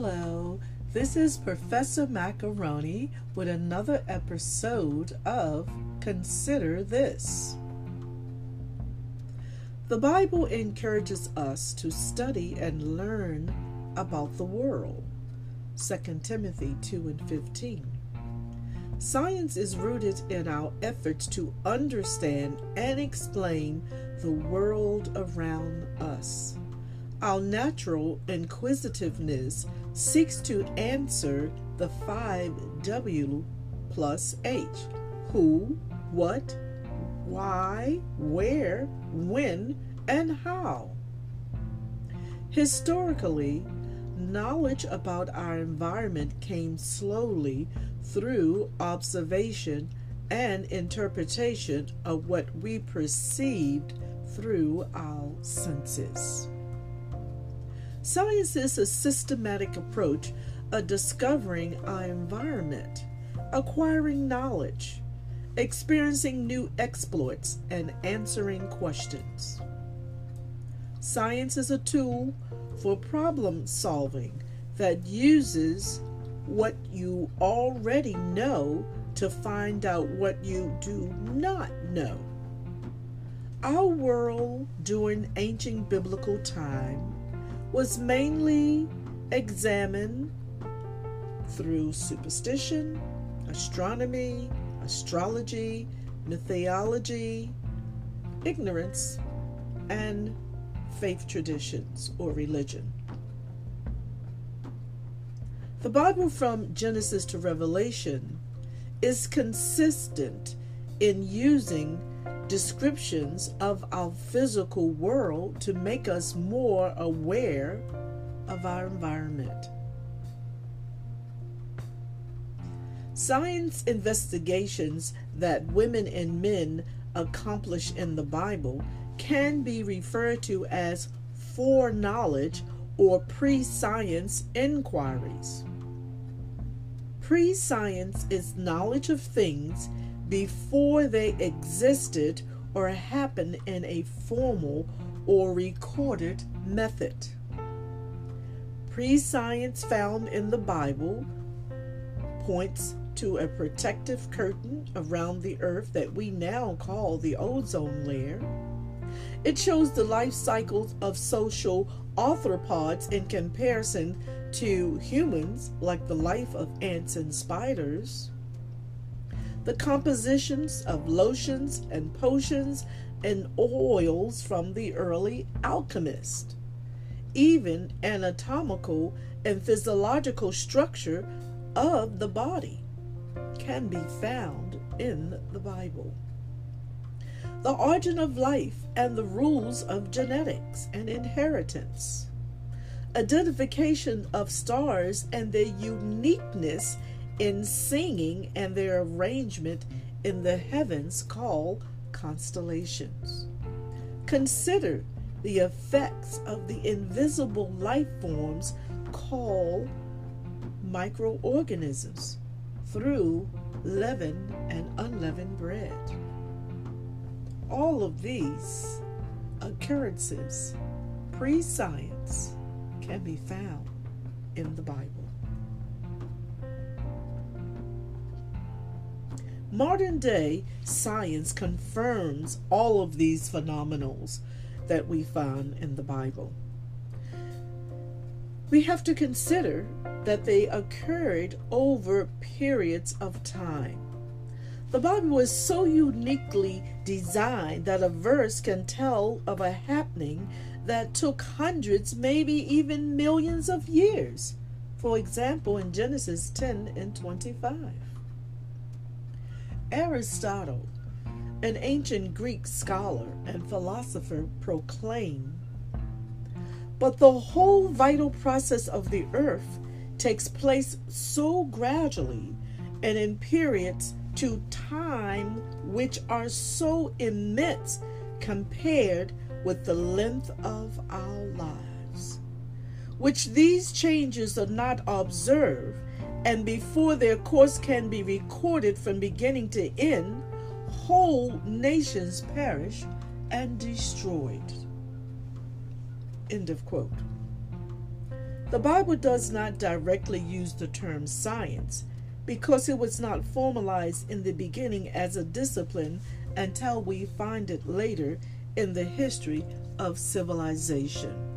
Hello, this is Professor Macaroni with another episode of Consider This. The Bible encourages us to study and learn about the world. 2 Timothy 2 and 15. Science is rooted in our efforts to understand and explain the world around us. Our natural inquisitiveness seeks to answer the five W plus H who, what, why, where, when, and how. Historically, knowledge about our environment came slowly through observation and interpretation of what we perceived through our senses. Science is a systematic approach of discovering our environment, acquiring knowledge, experiencing new exploits, and answering questions. Science is a tool for problem solving that uses what you already know to find out what you do not know. Our world during ancient biblical time was mainly examined through superstition, astronomy, astrology, mythology, ignorance, and faith traditions or religion. The Bible from Genesis to Revelation is consistent in using descriptions of our physical world to make us more aware of our environment. Science investigations that women and men accomplish in the Bible can be referred to as foreknowledge or pre science inquiries. Pre science is knowledge of things before they existed or happened in a formal or recorded method. Pre science found in the Bible points to a protective curtain around the earth that we now call the ozone layer. It shows the life cycles of social arthropods in comparison to humans, like the life of ants and spiders the compositions of lotions and potions and oils from the early alchemists. Even anatomical and physiological structure of the body can be found in the Bible. The origin of life and the rules of genetics and inheritance. Identification of stars and their uniqueness in singing and their arrangement in the heavens called constellations. Consider the effects of the invisible life forms called microorganisms through leavened and unleavened bread. All of these occurrences, pre science, can be found in the Bible. Modern day science confirms all of these phenomenals that we find in the Bible. We have to consider that they occurred over periods of time. The Bible was so uniquely designed that a verse can tell of a happening that took hundreds, maybe even millions of years. For example, in Genesis 10 and 25. Aristotle, an ancient Greek scholar and philosopher, proclaimed But the whole vital process of the earth takes place so gradually and in periods to time which are so immense compared with the length of our lives, which these changes are not observed and before their course can be recorded from beginning to end, whole nations perish and destroyed. End of quote. The Bible does not directly use the term science because it was not formalized in the beginning as a discipline until we find it later in the history of civilization.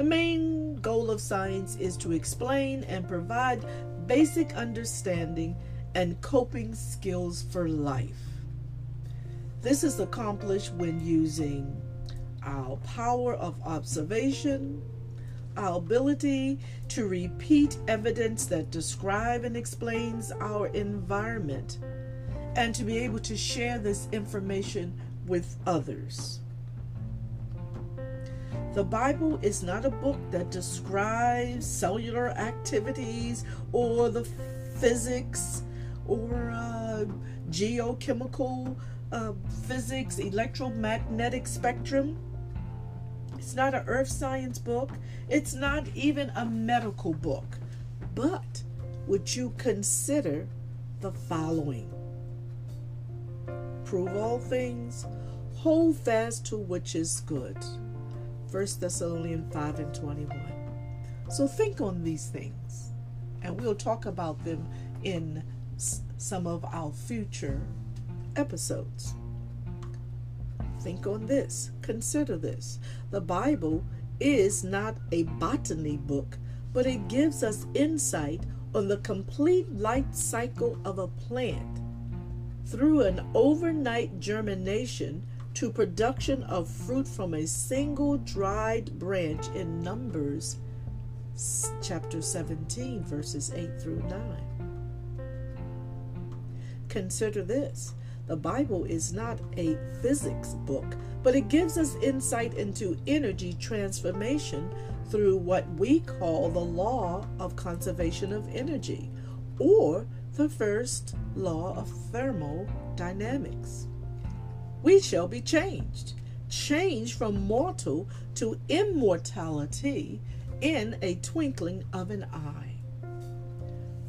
The main goal of science is to explain and provide basic understanding and coping skills for life. This is accomplished when using our power of observation, our ability to repeat evidence that describe and explains our environment, and to be able to share this information with others. The Bible is not a book that describes cellular activities or the physics or uh, geochemical uh, physics, electromagnetic spectrum. It's not an earth science book. It's not even a medical book. But would you consider the following? Prove all things, hold fast to which is good. 1 Thessalonians 5 and 21. So think on these things, and we'll talk about them in some of our future episodes. Think on this, consider this. The Bible is not a botany book, but it gives us insight on the complete life cycle of a plant through an overnight germination to production of fruit from a single dried branch in Numbers chapter 17, verses 8 through 9. Consider this the Bible is not a physics book, but it gives us insight into energy transformation through what we call the law of conservation of energy, or the first law of thermodynamics. We shall be changed, changed from mortal to immortality in a twinkling of an eye.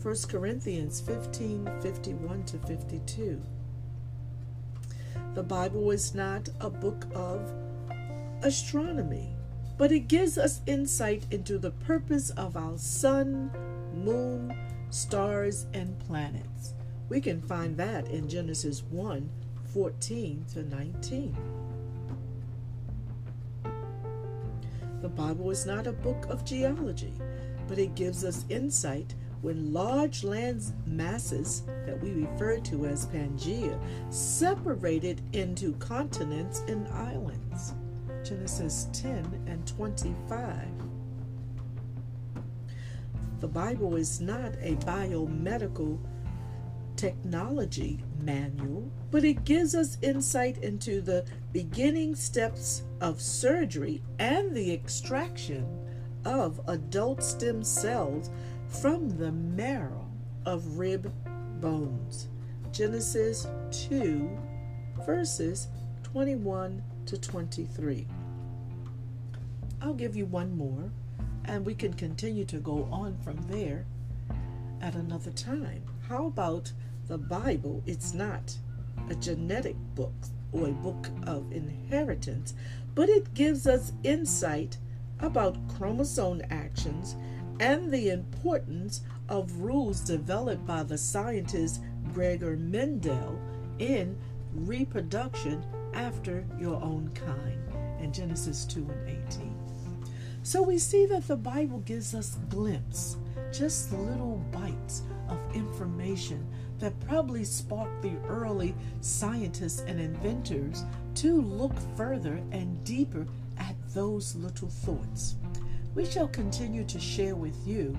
1 Corinthians 15 51 to 52. The Bible is not a book of astronomy, but it gives us insight into the purpose of our sun, moon, stars, and planets. We can find that in Genesis 1 14 to 19. The Bible is not a book of geology, but it gives us insight when large land masses that we refer to as Pangea separated into continents and islands. Genesis 10 and 25. The Bible is not a biomedical technology manual, but it gives us insight into the beginning steps of surgery and the extraction of adult stem cells from the marrow of rib bones. Genesis 2, verses 21 to 23. I'll give you one more, and we can continue to go on from there at another time. How about the Bible? It's not a genetic book or a book of inheritance, but it gives us insight about chromosome actions and the importance of rules developed by the scientist Gregor Mendel in reproduction after your own kind in Genesis 2 and 18. So we see that the Bible gives us glimpse, just little bites of information that probably sparked the early scientists and inventors to look further and deeper at those little thoughts we shall continue to share with you.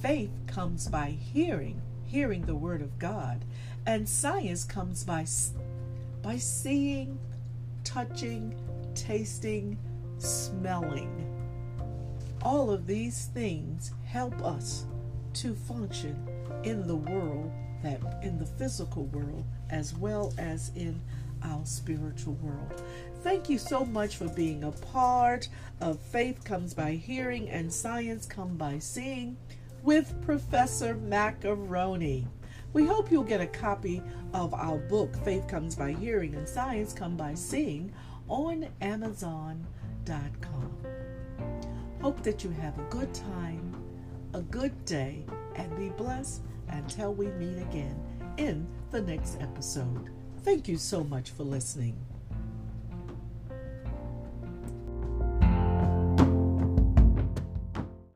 Faith comes by hearing, hearing the word of God, and science comes by by seeing, touching, tasting, smelling. All of these things help us to function in the world that in the physical world as well as in our spiritual world. Thank you so much for being a part of Faith Comes by Hearing and Science Come by Seeing with Professor Macaroni. We hope you'll get a copy of our book, Faith Comes by Hearing and Science Come by Seeing, on Amazon.com. Hope that you have a good time, a good day, and be blessed until we meet again in the next episode. Thank you so much for listening.